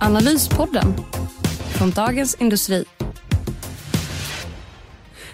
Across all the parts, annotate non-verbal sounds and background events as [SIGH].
Analyspodden från Dagens Industri.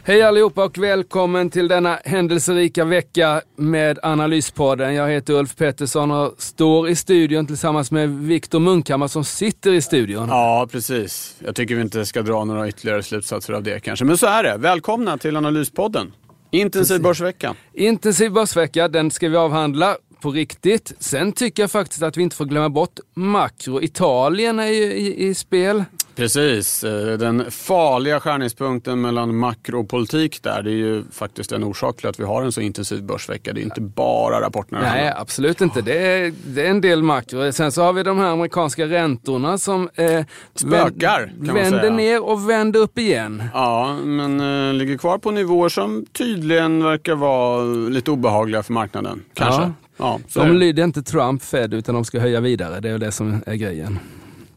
Hej allihopa och välkommen till denna händelserika vecka med Analyspodden. Jag heter Ulf Pettersson och står i studion tillsammans med Viktor Munkhammar som sitter i studion. Ja, precis. Jag tycker vi inte ska dra några ytterligare slutsatser av det kanske. Men så är det. Välkomna till Analyspodden. Intensiv börsvecka. Intensiv börsvecka, den ska vi avhandla på riktigt. Sen tycker jag faktiskt att vi inte får glömma bort makro. Italien är ju i, i spel. Precis, eh, den farliga skärningspunkten mellan makropolitik där, det är ju faktiskt en orsak till att vi har en så intensiv börsvecka. Det är inte bara rapporterna. Nej, absolut inte. Det är, det är en del makro. Sen så har vi de här amerikanska räntorna som eh, spökar, kan vänder säga. ner och vänder upp igen. Ja, men eh, ligger kvar på nivåer som tydligen verkar vara lite obehagliga för marknaden. Kanske. Ja. Ja, de är lyder inte Trump Fed utan de ska höja vidare. Det är det som är grejen.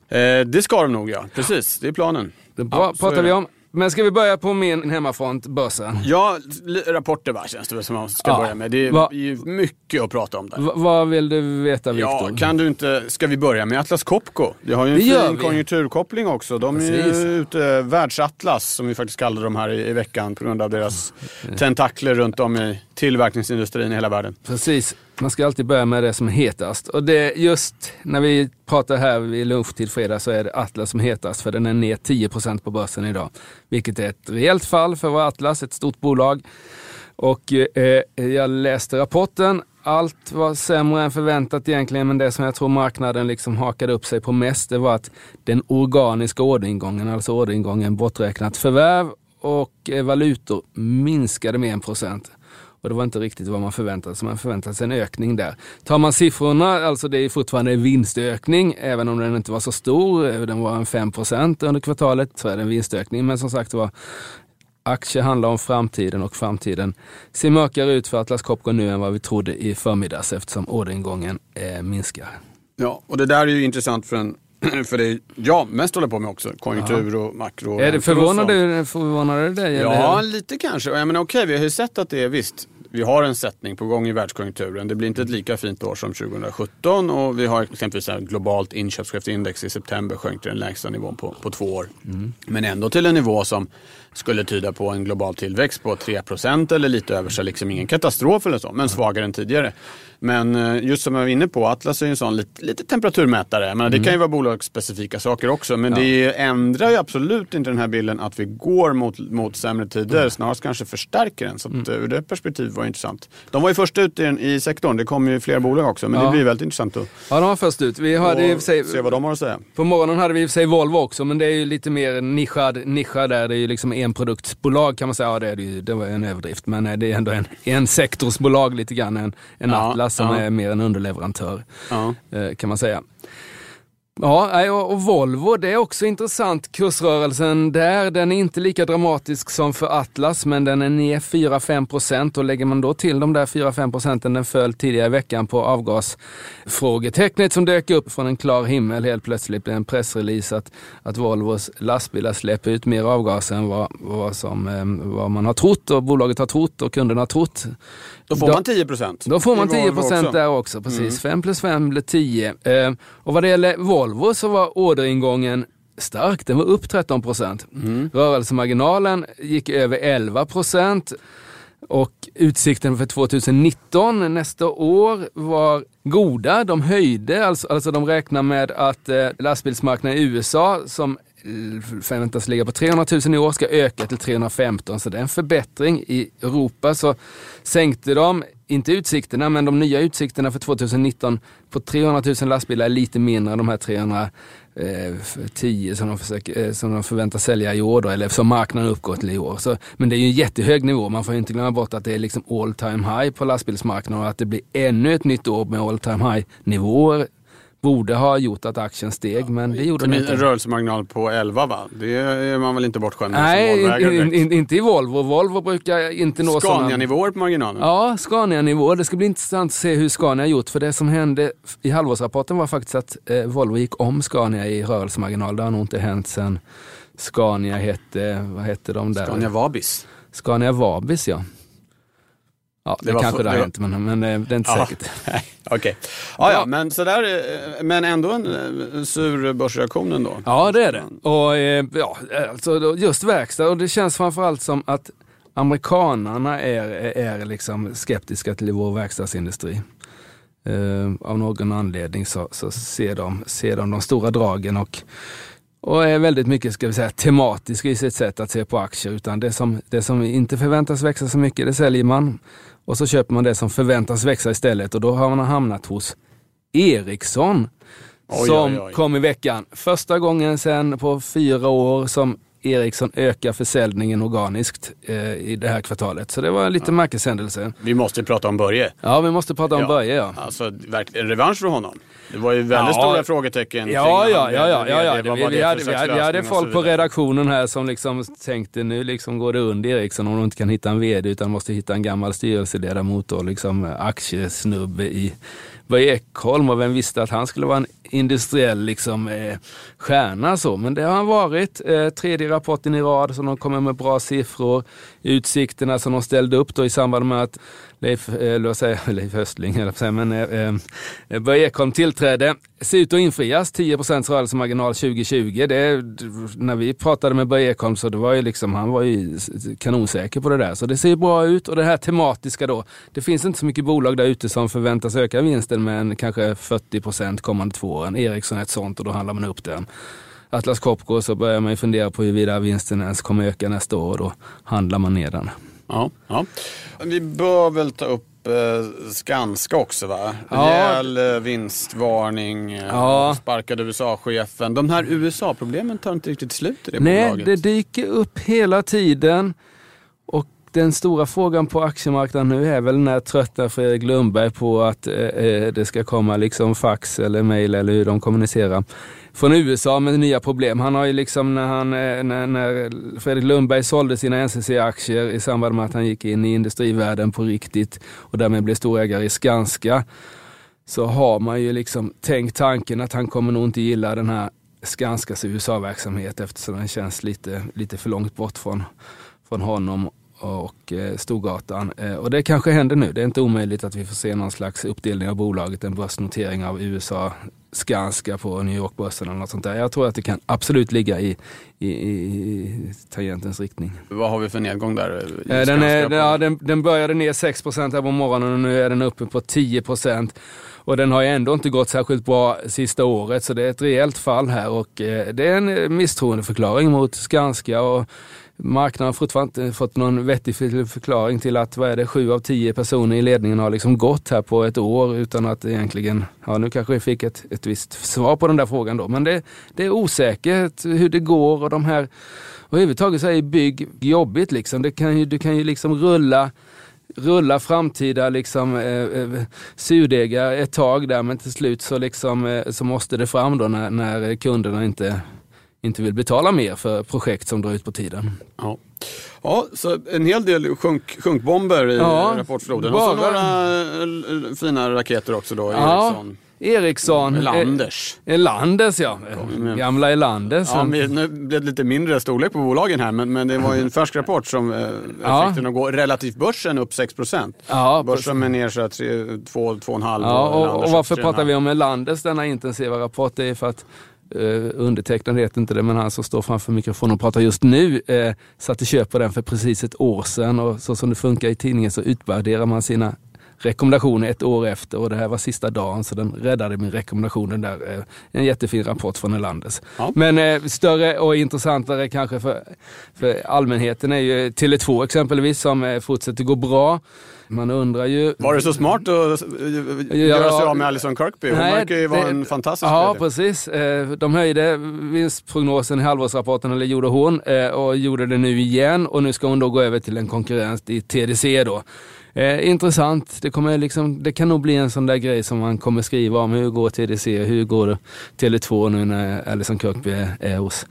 Eh, det ska de nog ja, precis. Det är planen. Det är bra, Ja, pratar är vi om. Men ska vi börja på min hemmafront, börsen? Ja, rapporter va, känns det väl som man ska Ja. börja med. Det är Va- ju mycket att prata om där. V- vad vill du veta Viktor? Ja, kan du inte, ska vi börja med Atlas Copco? Det har ju en Det fin konjunkturkoppling också. De är Precis. ju ute, världsatlas som vi faktiskt kallade dem här i, i veckan på grund av deras tentakler runt om i tillverkningsindustrin i hela världen. Precis, man ska alltid börja med det som är hetast. Och det just när vi pratar här vid lunchtid fredag så är det Atlas som är hetast för den är ner 10% på börsen idag. Vilket är ett rejält fall för vår Atlas, ett stort bolag. Och eh, jag läste rapporten. Allt var sämre än förväntat egentligen, men det som jag tror marknaden liksom hakade upp sig på mest, det var att den organiska orderingången, alltså orderingången borträknat förvärv och eh, valutor minskade med 1%. Och det var inte riktigt vad man förväntade sig. Man förväntade sig en ökning där. Tar man siffrorna, alltså det är fortfarande en vinstökning, även om den inte var så stor. eh, Den var en 5% under kvartalet, så är det en vinstökning. Men som sagt var, aktier handlar om framtiden och framtiden ser mörkare ut för Atlas Copco nu än vad vi trodde i förmiddags eftersom orderingången eh, minskar. Ja, och det där är ju intressant för, en, [CLEARS THROAT] för det jag mest håller på med också. Konjunktur och makro. är det förvånade, förvånade dig? Ja, eller? lite kanske. Jag menar, okej, vi har ju sett att det är visst. Vi har en sättning på gång i världskonjunkturen. Det blir inte ett lika fint år som 2017 och vi har exempelvis ett globalt inköpschefsindex i september sjönk till den lägsta nivån på, på två år. Men ändå till en nivå som skulle tyda på en global tillväxt på 3% eller lite över så liksom ingen katastrof eller så, men svagare än tidigare. Men eh, just som jag var inne på, Atlas är ju en sån lite, lite temperaturmätare. Menar, Det kan ju vara bolagsspecifika saker också, men det ändrar ju absolut inte den här bilden att vi går mot, mot sämre tider, snarast kanske förstärker den. Så att, eh, ur det perspektivet var det intressant. De var ju först ut i, den- i sektorn, det kommer ju fler bolag också, men Ja. det blir väldigt intressant att Ja, de var först ut. Vi hade i sig, se vad de har att säga. På morgonen hade vi i och för sig Volvo också, men det är ju lite mer nischad, nischad där. Det är ju liksom enproduktsbolag kan man säga. Ja, det, är det, ju, det var en överdrift, men eh, det är ändå en, en sektorsbolag lite grann. En, en Ja, Atlas som ja. är mer en underleverantör, Ja. eh, kan man säga. Ja, och Volvo, det är också intressant. Kursrörelsen där, den är inte lika dramatisk som för Atlas, men den är ner 4-5 procent och lägger man då till de där 4-5 procenten den föll tidigare i veckan på avgasfrågetecknet som dök upp från en klar himmel helt plötsligt blev en pressrelease att, att Volvos lastbilar släpper ut mer avgaser än vad, vad, som, eh, vad man har trott och bolaget har trott och kunderna har trott. Då får Då- man 10 procent. Då får man 10 procent där också, precis. 5 plus 5 blir 10. Eh, och vad det gäller Volvo så var orderingången stark, den var upp 13 procent. Rörelsemarginalen gick över 11 procent. Och utsikten för 2019, nästa år, var goda. De höjde, alltså, alltså de räknar med att eh, lastbilsmarknaden i USA, som Eh, förväntas ligga på 300 000 i år, ska öka till 315. Så det är en förbättring. I Europa så sänkte de, inte utsikterna, men de nya utsikterna för 2019 på 300 000 lastbilar är lite mindre än de här 310 eh, som de, försöker, eh, som de förväntas sälja i år, då, eller som marknaden uppgår till i år. Så, men det är ju en jättehög nivå. Man får inte glömma bort att det är liksom all time high på lastbilsmarknaden och att det blir ännu ett nytt år med all time high nivåer borde ha gjort att aktien steg, men det gjorde den En inte. rörelsemarginal på 11 va? Det är man väl inte bortskämd med Nej, in, in, inte i Volvo. Volvo brukar inte nå sådana... Scania-nivåer på marginalen. Ja, Scania-nivå. Det ska bli intressant att se hur Scania har gjort. För det som hände i halvårsrapporten var faktiskt att eh, Volvo gick om Scania i rörelsemarginal. Det har nog inte hänt sedan Scania hette, vad hette de där? Scania Vabis. Scania Vabis ja. Ja, det, Det kanske det har hänt, men, men eh, det är inte Ja. säkert. [LAUGHS] [LAUGHS] Okej. Ja, ja, men, sådär, eh, men ändå en eh, sur börsreaktion ändå. Ja, det är det. Och, ja, alltså, just verkstad. Och det känns framförallt som att amerikanarna är, är liksom skeptiska till vår verkstadsindustri. Eh, av någon anledning så, så ser, de, ser de de stora dragen och, och är väldigt mycket ska vi säga, tematiska i sitt sätt att se på aktier. Utan det som, det som inte förväntas växa så mycket, det säljer man. Och så köper man det som förväntas växa istället och då har man hamnat hos Ericsson. Oj, som oj, oj. kom i veckan. Första gången sedan på fyra år som Ericsson ökar försäljningen organiskt eh, i det här kvartalet. Så det var en liten märkeshändelse. Vi måste prata om Börje. Ja, vi måste prata om Ja. Börje. Ja. Alltså, revansch för honom. Det var ju väldigt Ja. stora frågetecken. Ja, ja, ja, ja, ja, ja. Vad Vi, var vi, det hade, vi, hade, vi hade folk på redaktionen här som liksom tänkte nu liksom går det under Ericsson om de inte kan hitta en vd utan måste hitta en gammal styrelseledamot och liksom aktiesnubbe i Börje Ekholm och vem visste att han skulle vara en industriell liksom, eh, stjärna så. Men det har han varit. Eh, tredje rapporten i rad så de kommer med bra siffror. Utsikterna som de ställde upp då i samband med att Leif, eh, eller vad säger [LAUGHS] Leif Östling, höll jag på att säga, men eh, eh, Börje Ekholm tillträde, Ser ut att infrias, 10% rörelsemarginal 2020. Det, när vi pratade med Börje Ekholm så det var ju liksom, han var ju kanonsäker på det där. Så det ser bra ut och det här tematiska då. Det finns inte så mycket bolag där ute som förväntas öka vinsten med en, kanske 40% kommande två åren. Ericsson är ett sånt och då handlar man upp den. Atlas Copco så börjar man ju fundera på huruvida vinsten ens kommer öka nästa år och då handlar man ner den. Ja, ja. Vi bör väl ta upp eh, Skanska också va? Ja. Rejäl eh, vinstvarning, eh, Ja. sparkade USA-chefen. De här USA-problemen tar inte riktigt slut i det Nej, bolaget. det dyker upp hela tiden. Den stora frågan på aktiemarknaden nu är väl när tröttnar Fredrik Lundberg på att eh, eh, det ska komma liksom fax eller mail eller hur de kommunicerar från USA med nya problem. Han har ju liksom när, han, eh, när, när Fredrik Lundberg sålde sina NCC-aktier i samband med att han gick in i industrivärlden på riktigt och därmed blev storägare i Skanska så har man ju liksom tänkt tanken att han kommer nog inte gilla den här Skanskas USA-verksamhet eftersom den känns lite, lite för långt bort från, från honom och eh, Storgatan. Eh, och det kanske händer nu. Det är inte omöjligt att vi får se någon slags uppdelning av bolaget, en börsnotering av USA Skanska på New York-börsen eller något sånt där. Jag tror att det kan absolut ligga i, i, i tangentens riktning. Vad har vi för nedgång där? Eh, Den, Skanska är, på- ja, den, den började ner 6 här på morgonen och nu är den uppe på 10 Och den har ju ändå inte gått särskilt bra sista året så det är ett rejält fall här och eh, det är en eh, misstroendeförklaring mot Skanska och marknaden har fortfarande inte fått någon vettig förklaring till att vad är det, sju av tio personer i ledningen har liksom gått här på ett år utan att egentligen, ja nu kanske vi fick ett, ett visst svar på den där frågan då, men det, det är osäkert hur det går och de här, och överhuvudtaget så är bygg jobbigt liksom. Det kan ju, du kan ju liksom rulla rulla framtida liksom, eh, eh, surdegar ett tag där men till slut så, liksom, eh, så måste det fram då när, när kunderna inte, inte vill betala mer för projekt som drar ut på tiden. Ja. ja, så en hel del sjunk, sjunkbomber i Ja, rapportfloden. Och så bara- några eh, fina raketer också då. Ja. Ericsson. Ericsson. Landers. Eh, Elanders ja. Gamla Elanders. Ja, nu blev det lite mindre storlek på bolagen här, men, men det var ju en färsk rapport som eh, Ja. fick den att gå relativt börsen upp 6 Ja, Börsen är ner så här 2-2,5 Ja, och, och varför pratar vi om Elanders denna intensiva rapport? Det är för att Uh, undertecknad vet inte det, men han som står framför mikrofonen och pratar just nu eh, uh, satte köp på den för precis ett år sedan. Och så som det funkar i tidningen så utvärderar man sina rekommendationer ett år efter och det här var sista dagen så den räddade min rekommendation. Den där, eh, en jättefin rapport från Elanders. Ja. Men eh, större och intressantare kanske för, för allmänheten är ju Tele2 exempelvis som eh, fortsätter gå bra. Man undrar ju... Var det så smart att göra sig av med Alison Kirkby? Hon Nej, verkar ju vara en fantastisk Ja, vd. precis. De höjde vinstprognosen i halvårsrapporten, eller gjorde hon, och gjorde det nu igen. Och nu ska hon då gå över till en konkurrent i TDC då. Eh, intressant. Det, kommer liksom, det kan nog bli en sån där grej som man kommer skriva om. Hur går TDC? Hur går Tele2 nu när Alison Kirkby är hos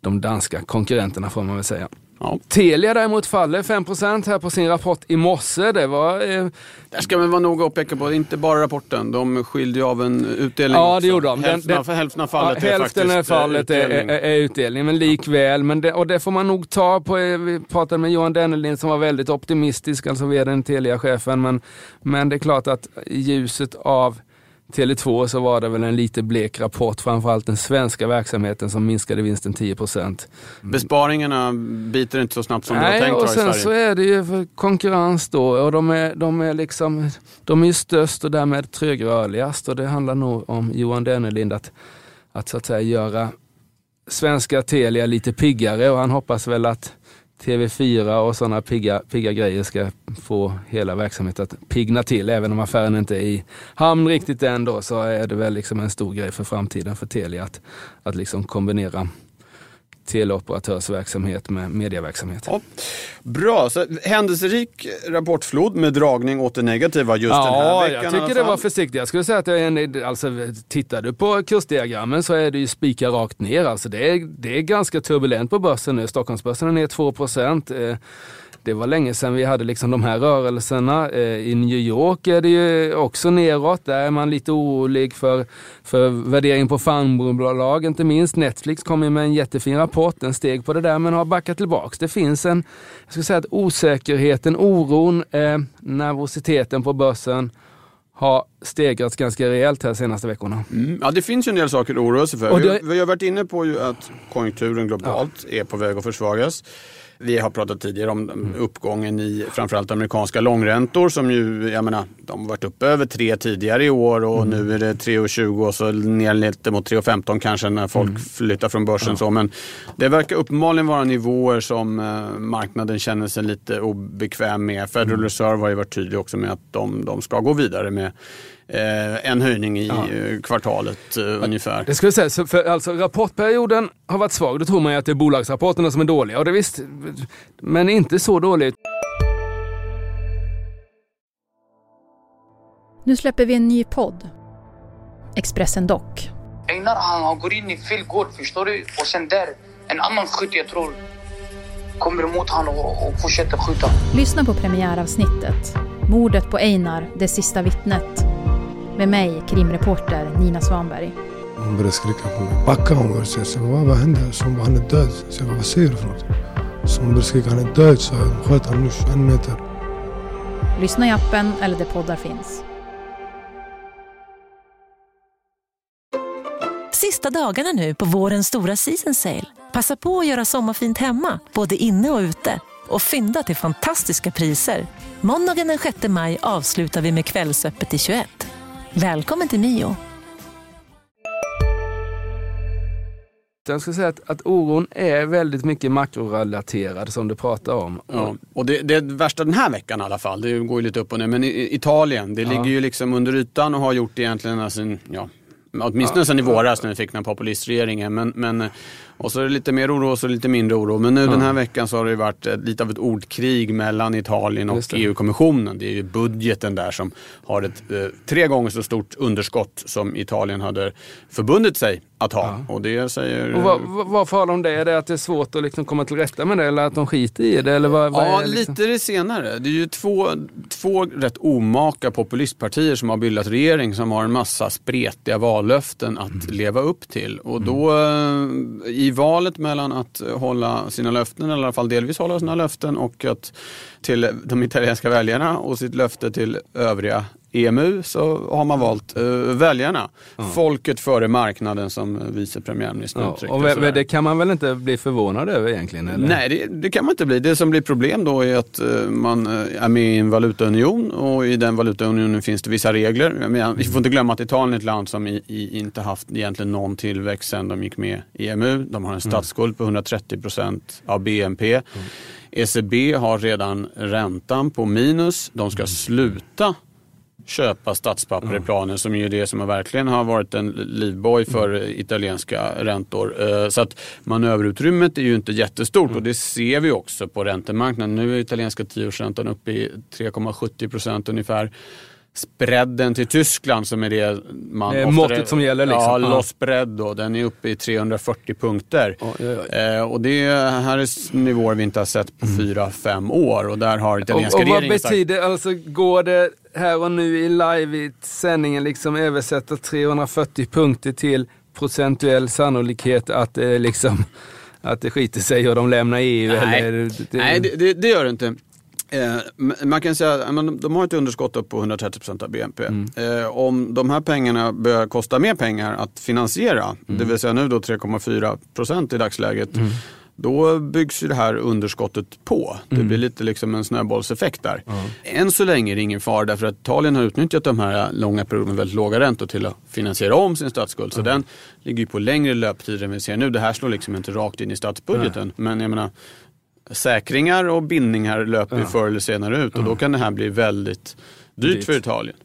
de danska konkurrenterna får man väl säga. Ja. Telia däremot faller 5% här på sin rapport i morse. Det var... Eh... Där ska man vara noga och peka på, inte bara rapporten. De skilde ju av en utdelning Ja, det gjorde de. Hälften, den, av, hälften av fallet ja, är hälften faktiskt av fallet är, är, är, utdelning, men likväl. Men det, och det får man nog ta på. Eh, vi pratade med Johan Dennelin som var väldigt optimistisk, alltså vdn Telia-chefen. Men, men det är klart att ljuset av Tele2 så var det väl en lite blek rapport, framförallt den svenska verksamheten som minskade vinsten 10 procent. Besparingarna biter inte så snabbt som Nej, du har tänkt och sen så är det ju konkurrens då och de är, de är liksom, de är ju störst och därmed trögrörligast och det handlar nog om Johan Dennelind att, att så att säga göra svenska Telia lite piggare. Och han hoppas väl att TV4 och sådana pigga, pigga grejer ska få hela verksamheten att pigna till. Även om affären inte är i hamn riktigt än då, så är det väl liksom en stor grej för framtiden för Telia att, att liksom kombinera teleoperatörsverksamhet med mediaverksamhet. Ja. Bra, så händelserik rapportflod med dragning åt det negativa just ja, den här veckan. jag tycker det var försiktigt. Jag skulle säga att jag, alltså, tittar du på kursdiagrammen så är det ju spika rakt ner. Alltså, det, är, det är ganska turbulent på börsen nu. Stockholmsbörsen är ner 2 procent. Eh, det var länge sedan vi hade liksom de här rörelserna. Eh, I New York är det ju också neråt. Där är man lite orolig för, för värdering på fanbolag. Inte minst Netflix kom med en jättefin rapport. Den steg på det där men har backat tillbaks. Det finns en, jag ska säga att osäkerheten, oron, eh, nervositeten på börsen har stegrats ganska rejält här de senaste veckorna. Mm. Ja, det finns ju en del saker att oroa sig för. Det... Vi, har varit inne på ju att konjunkturen globalt ja. är på väg att försvagas. Vi har pratat tidigare om mm. uppgången i framförallt amerikanska långräntor som ju, jag menar, de har varit upp över 3 tidigare i år och mm. nu är det 3,20 och så ner lite mot 3,15 kanske när folk mm. flyttar från börsen. Ja. Så. Men det verkar uppenbarligen vara nivåer som eh, marknaden känner sig lite obekväm med. Federal mm. Reserve har ju varit tydlig också med att de, de ska gå vidare med Eh, en höjning i ja. Eh, kvartalet eh, ungefär. Det skulle jag säga, för alltså, rapportperioden har varit svag. Då tror man ju att det är bolagsrapporterna som är dåliga. Och det visst, men inte så dåligt. Nu släpper vi en ny podd. Expressen Dock. Einar han går in i fel gård, förstår du? Och sen där, en annan skytt jag tror kommer emot honom och, och fortsätter skjuta. Lyssna på premiäravsnittet. Mordet på Einar, det sista vittnet med mig, krimreporter Nina Svanberg. Hon började skrika på mig. Backa hon började säga. Så vad, vad hände? Så han är död. Så jag bara, vad säger du för något? Så hon började skrika, han är död. Så jag sköt honom nu 21 meter. Lyssna i appen eller där poddar finns. Sista dagarna nu på vårens stora season sale. Passa på att göra sommarfint hemma, både inne och ute. Och fynda till fantastiska priser. Måndagen den 6 maj avslutar vi med Kvällsöppet i 21. Välkommen till Mio. Jag ska säga att, att oron är väldigt mycket makrorelaterad som du pratar om. Ja, och det, det värsta den här veckan i alla fall, det går ju lite upp och ner, men i, Italien, det ja. ligger ju liksom under ytan och har gjort egentligen alltså, ja, åtminstone ja. sen i våras när vi fick den här populistregeringen. Men, men och så är det lite mer oro och så lite mindre oro. Men nu ja. den här veckan så har det varit lite av ett ordkrig mellan Italien och EU-kommissionen. Det är ju budgeten där som har ett eh, tre gånger så stort underskott som Italien hade förbundit sig att ha. Ja. Och det säger... Och vad, varför har de det? Är det att det är svårt att liksom komma till rätta med det eller att de skiter i det? Eller vad, vad ja, det liksom? lite det senare. Det är ju två, två rätt omaka populistpartier som har bildat regering som har en massa spretiga vallöften att mm. leva upp till. Och då eh, i valet mellan att eh, hålla sina löften, eller i alla fall delvis hålla sina löften och att till de italienska väljarna och sitt löfte till övriga EMU så har man valt uh, väljarna. Mm. Folket före marknaden som vice premiärministern ja, uttryckte. Och det kan man väl inte bli förvånad över egentligen? Eller? Nej, det, det, kan man inte bli. Det som blir problem då är att uh, man uh, är med i en valutaunion och i den valutaunionen finns det vissa regler. Men vi får inte glömma att Italien är ett land som i, i, inte haft egentligen någon tillväxt sedan de gick med i EMU. De har en mm. statsskuld på 130 procent av BNP. Mm. ECB har redan räntan på minus. De ska sluta köpa statspapper i planen som ju är det som verkligen har varit en livboj för italienska räntor. Eh, så att manöverutrymmet är ju inte jättestort och det ser vi också på räntemarknaden. Nu är italienska tioårsräntan uppe i 3,70 procent ungefär spreaden till Tyskland som är det man Det är måttet som gäller, liksom. Ja, Ja. loss spread då. Den är uppe i 340 punkter. Oj, oj, oj. Eh, och det här är nivåer vi inte har sett på fyra, fem år och där har Och, italienska och vad regeringen sagt betyder, alltså går det här och nu i live i sändningen liksom översätta 340 punkter till procentuell sannolikhet att det liksom att det skiter sig och de lämnar EU? Nej, eller, det, Nej det, det gör det inte. Eh, man kan säga att de har ett underskott upp på 130% av BNP. Eh, om de här pengarna börjar kosta mer pengar att finansiera, det vill säga nu då 3,4% i dagsläget, då byggs ju det här underskottet på. Det blir lite liksom en snöbollseffekt där. Än så länge är det ingen fara därför att Italien har utnyttjat de här långa perioderna med väldigt låga räntor till att finansiera om sin statsskuld. Så den ligger ju på längre löptider än vi ser nu. Det här slår liksom inte rakt in i statsbudgeten. Men jag menar, säkringar och bindningar löper ju förr eller senare ut och då kan det här bli väldigt dyrt Dyrt. för Italien.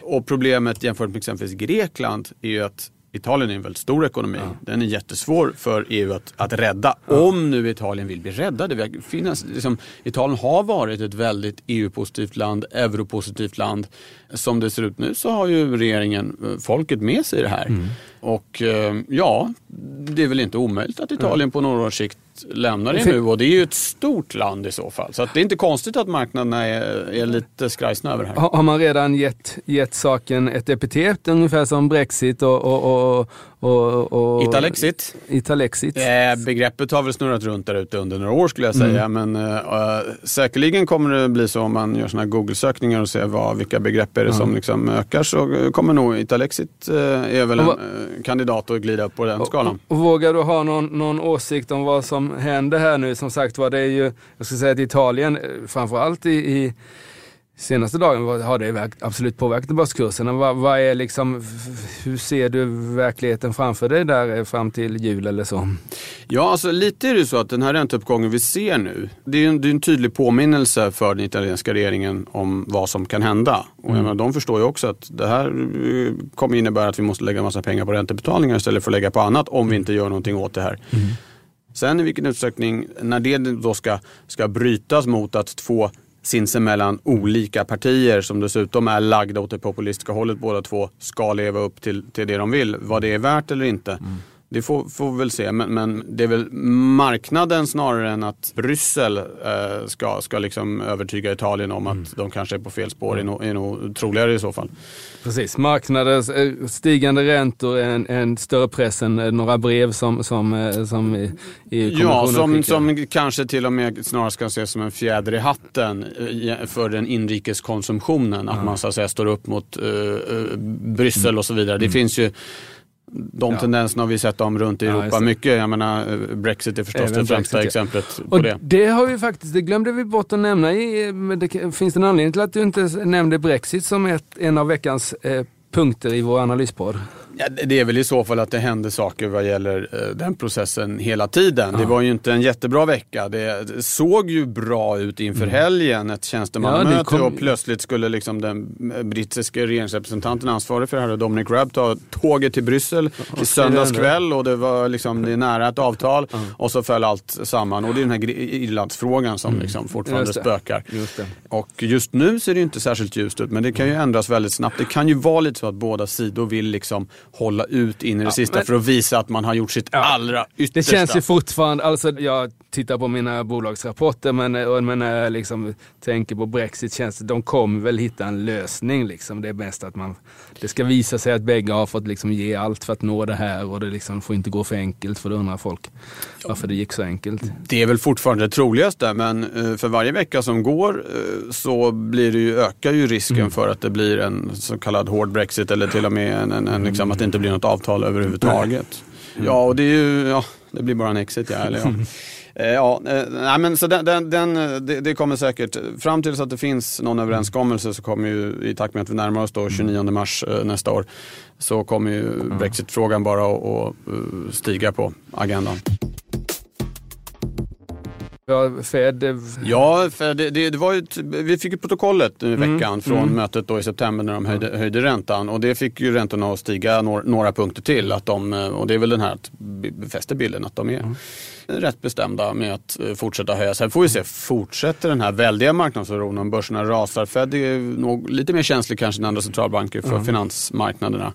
Och problemet jämfört med exempelvis Grekland är ju att Italien är en väldigt stor ekonomi. Den är jättesvår för EU att, att rädda. Om nu Italien vill bli räddade. Finns, liksom, Italien har varit ett väldigt EU-positivt land, europositivt land. Som det ser ut nu så har ju regeringen eh, folket med sig i det här. Och eh, ja, det är väl inte omöjligt att Italien på några års sikt lämnar EMU och det är ju ett stort land i så fall. Så det är inte konstigt att marknaderna är, är lite skrajsna över det här. Har har man redan gett, gett saken ett epitet ungefär som Brexit och... och, och, och, och Italexit. Italexit. Eh, begreppet har väl snurrat runt där ute under några år skulle jag säga. Men eh, säkerligen kommer det bli så om man gör såna här Google-sökningar och ser vad, vilka begrepp är det som liksom ökar så kommer nog Italexit eh, är väl en vad- eh, kandidat att glida på den skalan. Och, och vågar du ha någon, någon åsikt om vad som händer här nu? Som sagt var, det är ju, jag skulle säga att Italien, eh, framförallt i, i senaste dagen har det absolut påverkat börskurserna. Vad, vad är liksom, hur ser du verkligheten framför dig där eh, fram till jul eller så? Ja, alltså lite är det så att den här ränteuppgången vi ser nu, det är en, det är en tydlig påminnelse för den italienska regeringen om vad som kan hända. Och menar, de förstår ju också att det här eh, kommer innebära att vi måste lägga massa pengar på räntebetalningar istället för att lägga på annat om vi inte gör någonting åt det här. Sen i vilken utsträckning, när det då ska, ska brytas mot att två sinsemellan olika partier som dessutom är lagda åt det populistiska hållet båda två ska leva upp till, till det de vill. Vad det är värt eller inte. Mm. Det får, får vi väl se, men, men det är väl marknaden snarare än att Bryssel eh, ska, ska liksom övertyga Italien om att de kanske är på fel spår, är, nog, är nog troligare i så fall. Precis, marknadens eh, stigande räntor är en, en större press än eh, några brev som, som, eh, som i- EU-kommissionen Ja, som, skickar. som kanske till och med snarast kan ses som en fjäder i hatten eh, för den inrikeskonsumtionen. Att man så att säga står upp mot uh, Bryssel och så vidare. Det finns ju de. Ja. tendenserna har vi sett om runt i Ja, Europa det. mycket. Jag menar, eh, Brexit är förstås Även det främsta Brexit, ja. exemplet på Och det. det har vi faktiskt, det glömde vi bort att nämna. I, det, finns det en anledning till att du inte nämnde Brexit som ett, en av veckans eh, punkter i vår analyspodd? Ja, det- är väl i så fall att det händer saker vad gäller eh, den processen hela tiden. Det var ju inte en jättebra vecka. Det, såg ju bra ut inför helgen, ett tjänstemannamöte Mm. Ja, kom- och plötsligt skulle liksom den eh, brittiska regeringsrepresentanten ansvarig för det här, Dominic Raab, ta tåget till Bryssel i söndags kväll och det var liksom, det är nära ett avtal och så föll allt samman. Och det är den här Irlandsfrågan som liksom fortfarande Mm. Just spökar. Just. Och just nu ser det inte särskilt ljust ut, men det kan ju ändras väldigt snabbt. Det kan ju vara lite så att båda sidor vill liksom hålla ut in i det sista men- för att visa att man har gjort sitt allra Det yttersta. känns ju fortfarande, alltså jag tittar på mina bolagsrapporter men, och- men när jag liksom tänker på Brexit känns det, de kommer väl hitta en lösning liksom. Det är bäst att man, det ska visa sig att bägge har fått liksom ge allt för att nå det här och det liksom får inte gå för enkelt för då undrar folk varför det gick så enkelt. Det är väl fortfarande det troligaste, men eh, för varje vecka som går eh, så blir det ju, ökar ju risken Mm. för att det blir en så kallad hård Brexit eller till och med en, en, en, liksom, att det inte blir något avtal överhuvudtaget. Ja, och det är ju, ja, det blir bara en exit ja, eller ja. [LAUGHS] Eh, Ja, eh, nej, men så den, den, den, det, det kommer säkert, fram tills att det finns någon överenskommelse så kommer ju i takt med att vi närmar oss då 29 mars eh, nästa år så kommer ju Brexit-frågan bara att stiga på agendan. Ja, Fed... Ja, för det, det, det var ju, vi fick ju protokollet i veckan från mötet då i september när de höjde, höjde räntan och det fick ju räntorna att stiga några, några punkter till. Att de, och det är väl den här att befäster bilden att de är rätt bestämda med att eh, fortsätta höja. Sen får vi se, fortsätter den här väldiga marknadsoron om börserna rasar? Fed är nog lite mer känslig kanske än andra centralbanker för finansmarknaderna.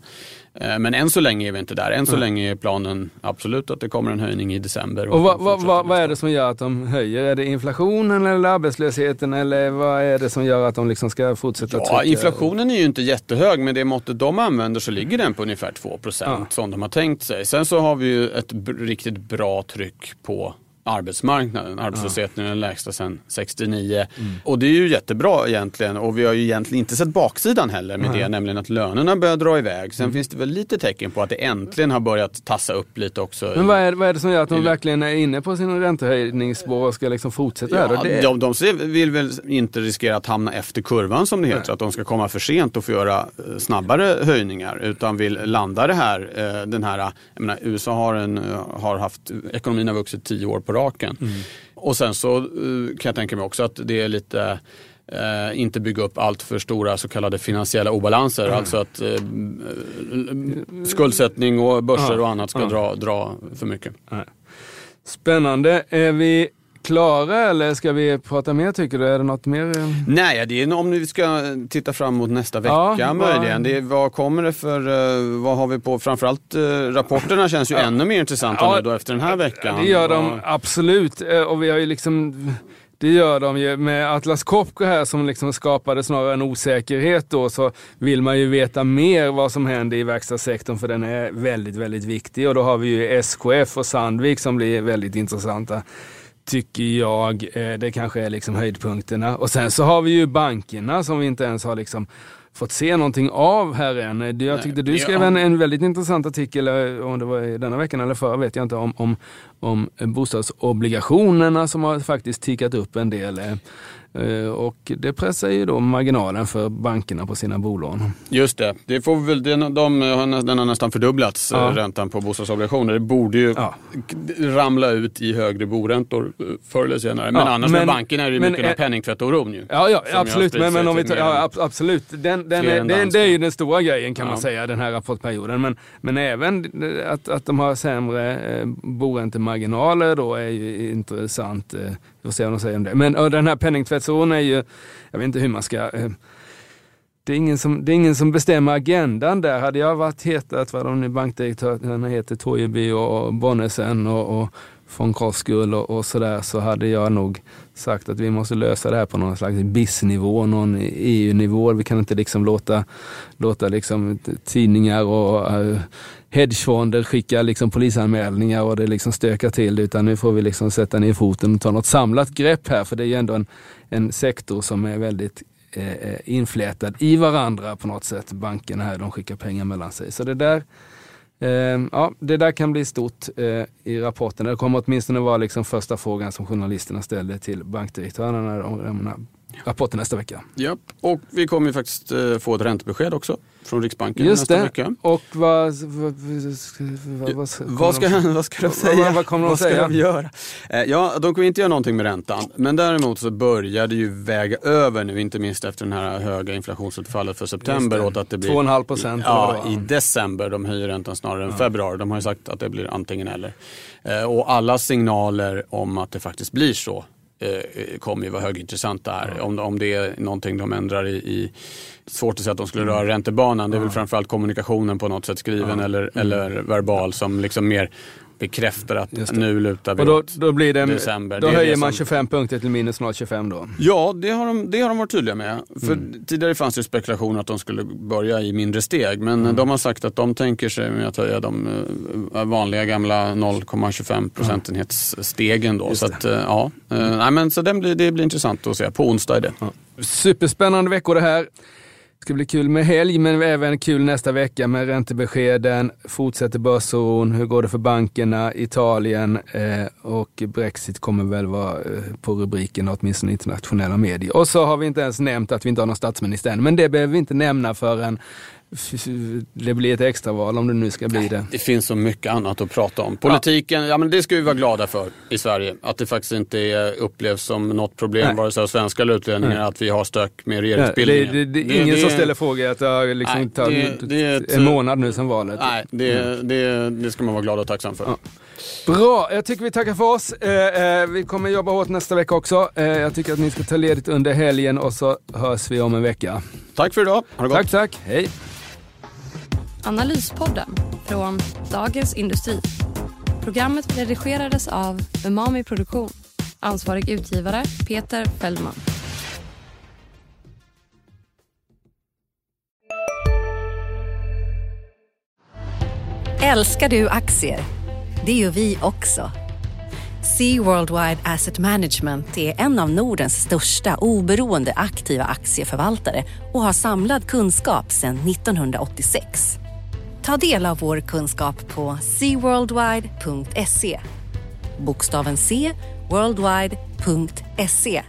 Eh, Men än så länge är vi inte där. Än så länge är planen absolut att det kommer en höjning i december. Och vad, vad, vad, vad är det som gör att de höjer? Är det inflationen eller arbetslösheten eller vad är det som gör att de liksom ska fortsätta Ja, trycka? inflationen är ju inte jättehög, men det måttet de använder så ligger den på ungefär 2 Ja. som de har tänkt sig. Sen så har vi ju ett riktigt bra tryck på arbetsmarknaden. Arbetslösheten är den lägsta sedan 69. Mm. Och det är ju jättebra egentligen och vi har ju egentligen inte sett baksidan heller med det, nämligen att lönerna börjar dra iväg. Mm. Sen finns det väl lite tecken på att det äntligen har börjat tassa upp lite också. Men vad är, vad är det som gör att de verkligen är inne på sin räntehöjningsspår och ska liksom fortsätta här? Ja, Och det, de, de ser- vill väl inte riskera att hamna efter kurvan som det heter. Att de ska komma för sent och få göra eh, snabbare höjningar. Utan vill landa det här, eh, den här, jag menar, USA har, en, eh, har haft, ekonomin har vuxit tio år på raken. Och sen så eh, kan jag tänka mig också att det är lite Eh, inte bygga upp allt för stora så kallade finansiella obalanser. Alltså att eh, eh, skuldsättning och börser Ja. och annat ska Ja. dra, dra för mycket. Spännande. Är vi klara eller ska vi prata mer tycker du? Är det något mer? eh? Nej, det är om vi ska titta fram mot nästa vecka Ja, möjligen. Det är, vad kommer det för, eh, vad har vi på, framförallt uh, rapporterna känns ju ännu mer intressanta Ja, nu då efter den här veckan. Det gör de absolut. Eh, Och vi har ju liksom det gör de ju. Med Atlas Copco här som liksom skapade snarare en osäkerhet då så vill man ju veta mer vad som händer i verkstadssektorn för den är väldigt, väldigt viktig. Och då har vi ju SKF och Sandvik som blir väldigt intressanta tycker jag. Eh, Det kanske är liksom höjdpunkterna. Och sen så har vi ju bankerna som vi inte ens har liksom fått se någonting av här än. Det- Jag tyckte du skrev en, en väldigt intressant artikel, eh, om det var denna veckan eller förra vet jag inte, om, om, om bostadsobligationerna som har faktiskt tickat upp en del. Eh, Och det pressar ju då marginalen för bankerna på sina bolån. Just det, det får väl, den, de, har den har nästan fördubblats, Ja. eh, räntan på bostadsobligationer. Det borde ju Ja. ramla ut i högre boräntor eh, förr eller senare. Men Ja, annars men- med bankerna är det ju men mycket den är- penningtvättoron ju. Ja, ja absolut. Men, men om vi tar, ja, absolut. Den, den är, än det, är ju den stora grejen kan man Ja. säga, den här rapportperioden. Men, men även att, att de har sämre boräntemarginaler då är ju intressant. Får se vad de säger om det. Men den här penningtvättsoron är ju, jag vet inte hur man ska eh, det är, ingen som, det är ingen som bestämmer agendan där. Hade jag varit hetat vad de nu bankdirektörerna heter, Toieby och Bonnesen och, och von Koskull och, och sådär så hade jag nog sagt att vi måste lösa det här på någon slags BIS-nivå, någon EU-nivå. Vi kan inte liksom låta, låta liksom tidningar och eh, hedgefonder skickar liksom polisanmälningar och det liksom stökar till det, utan nu får vi liksom sätta ner foten och ta något samlat grepp här för det är ju ändå en, en sektor som är väldigt eh, eh, inflätad i varandra på något sätt. Bankerna här, de skickar pengar mellan sig. Så det där, eh, ja, det där kan bli stort eh, i rapporten. Det kommer åtminstone vara liksom första frågan som journalisterna ställde till bankdirektörerna när de lämnar rapporten nästa vecka. Japp. Och vi kommer ju faktiskt eh, få ett räntebesked också från Riksbanken Just nästa det. vecka. Och vad, vad, vad, vad, Vad ska, de- vad ska de säga? vad- vad kommer de vad ska säga? de göra? Eh, Ja, de kommer inte göra någonting med räntan. Men däremot så börjar det ju väga över nu, inte minst efter den här höga inflationsutfallet för september. Åt att det blir, 2,5 procent Ja, i december. De höjer räntan snarare än februari. De har ju sagt att det blir antingen eller. Eh, Och alla signaler om att det faktiskt blir så eh, kommer ju vara högintressanta här. Om, om det är någonting de ändrar i, i Svårt att säga att de skulle röra räntebanan. Det är väl framförallt kommunikationen på något sätt skriven eller, eller verbal som liksom mer bekräftar att nu lutar vi Och då, då blir det, december. då Det höjer det man som- 25 punkter till minus 0,25 då. Ja, det har, de, det har de varit tydliga med. För Mm. Tidigare fanns det spekulationer att de skulle börja i mindre steg. Men Mm. de har sagt att de tänker sig med att höja de eh, vanliga gamla 0,25 procentenhetsstegen. Då. Just Så, att, eh, ja. Eh, nej, men så den blir, det blir intressant att se. På onsdag är det. Superspännande veckor det här. Det ska bli kul med helg, men även kul nästa vecka med räntebeskeden. Fortsätter börsoron, hur går det för bankerna, Italien eh, och Brexit kommer väl vara eh, på rubriken, åtminstone internationella medier. Och så har vi inte ens nämnt att vi inte har någon statsminister än, men det behöver vi inte nämna förrän det blir ett extraval om det nu ska bli det. Det finns så mycket annat att prata om. Politiken, ja. ja men det ska vi vara glada för i Sverige. Att det faktiskt inte är, upplevs som något problem, Nej. vare sig av svenska eller utlänningar, att vi har stök med regeringsbildningen. Det, det, det, är ingen det, som ställer frågor att det har liksom Nej, tagit ett, en månad nu sedan valet. Nej, det, mm. det, det ska man vara glad och tacksam för. Ja. Bra, jag tycker vi tackar för oss. Eh, eh, vi kommer jobba hårt nästa vecka också. Eh, jag tycker att ni ska ta ledigt under helgen och så hörs vi om en vecka. Tack för idag. Ha det gott. Tack, tack. Hej. Analyspodden från Dagens Industri. Programmet redigerades av Umami Produktion. Ansvarig utgivare Peter Fellman. Älskar du aktier? Det gör vi också. Sea Worldwide Asset Management är en av Nordens största oberoende aktiva aktieförvaltare och har samlad kunskap sedan 1986. Ta del av vår kunskap på seaworldwide.se. Bokstaven C, worldwide.se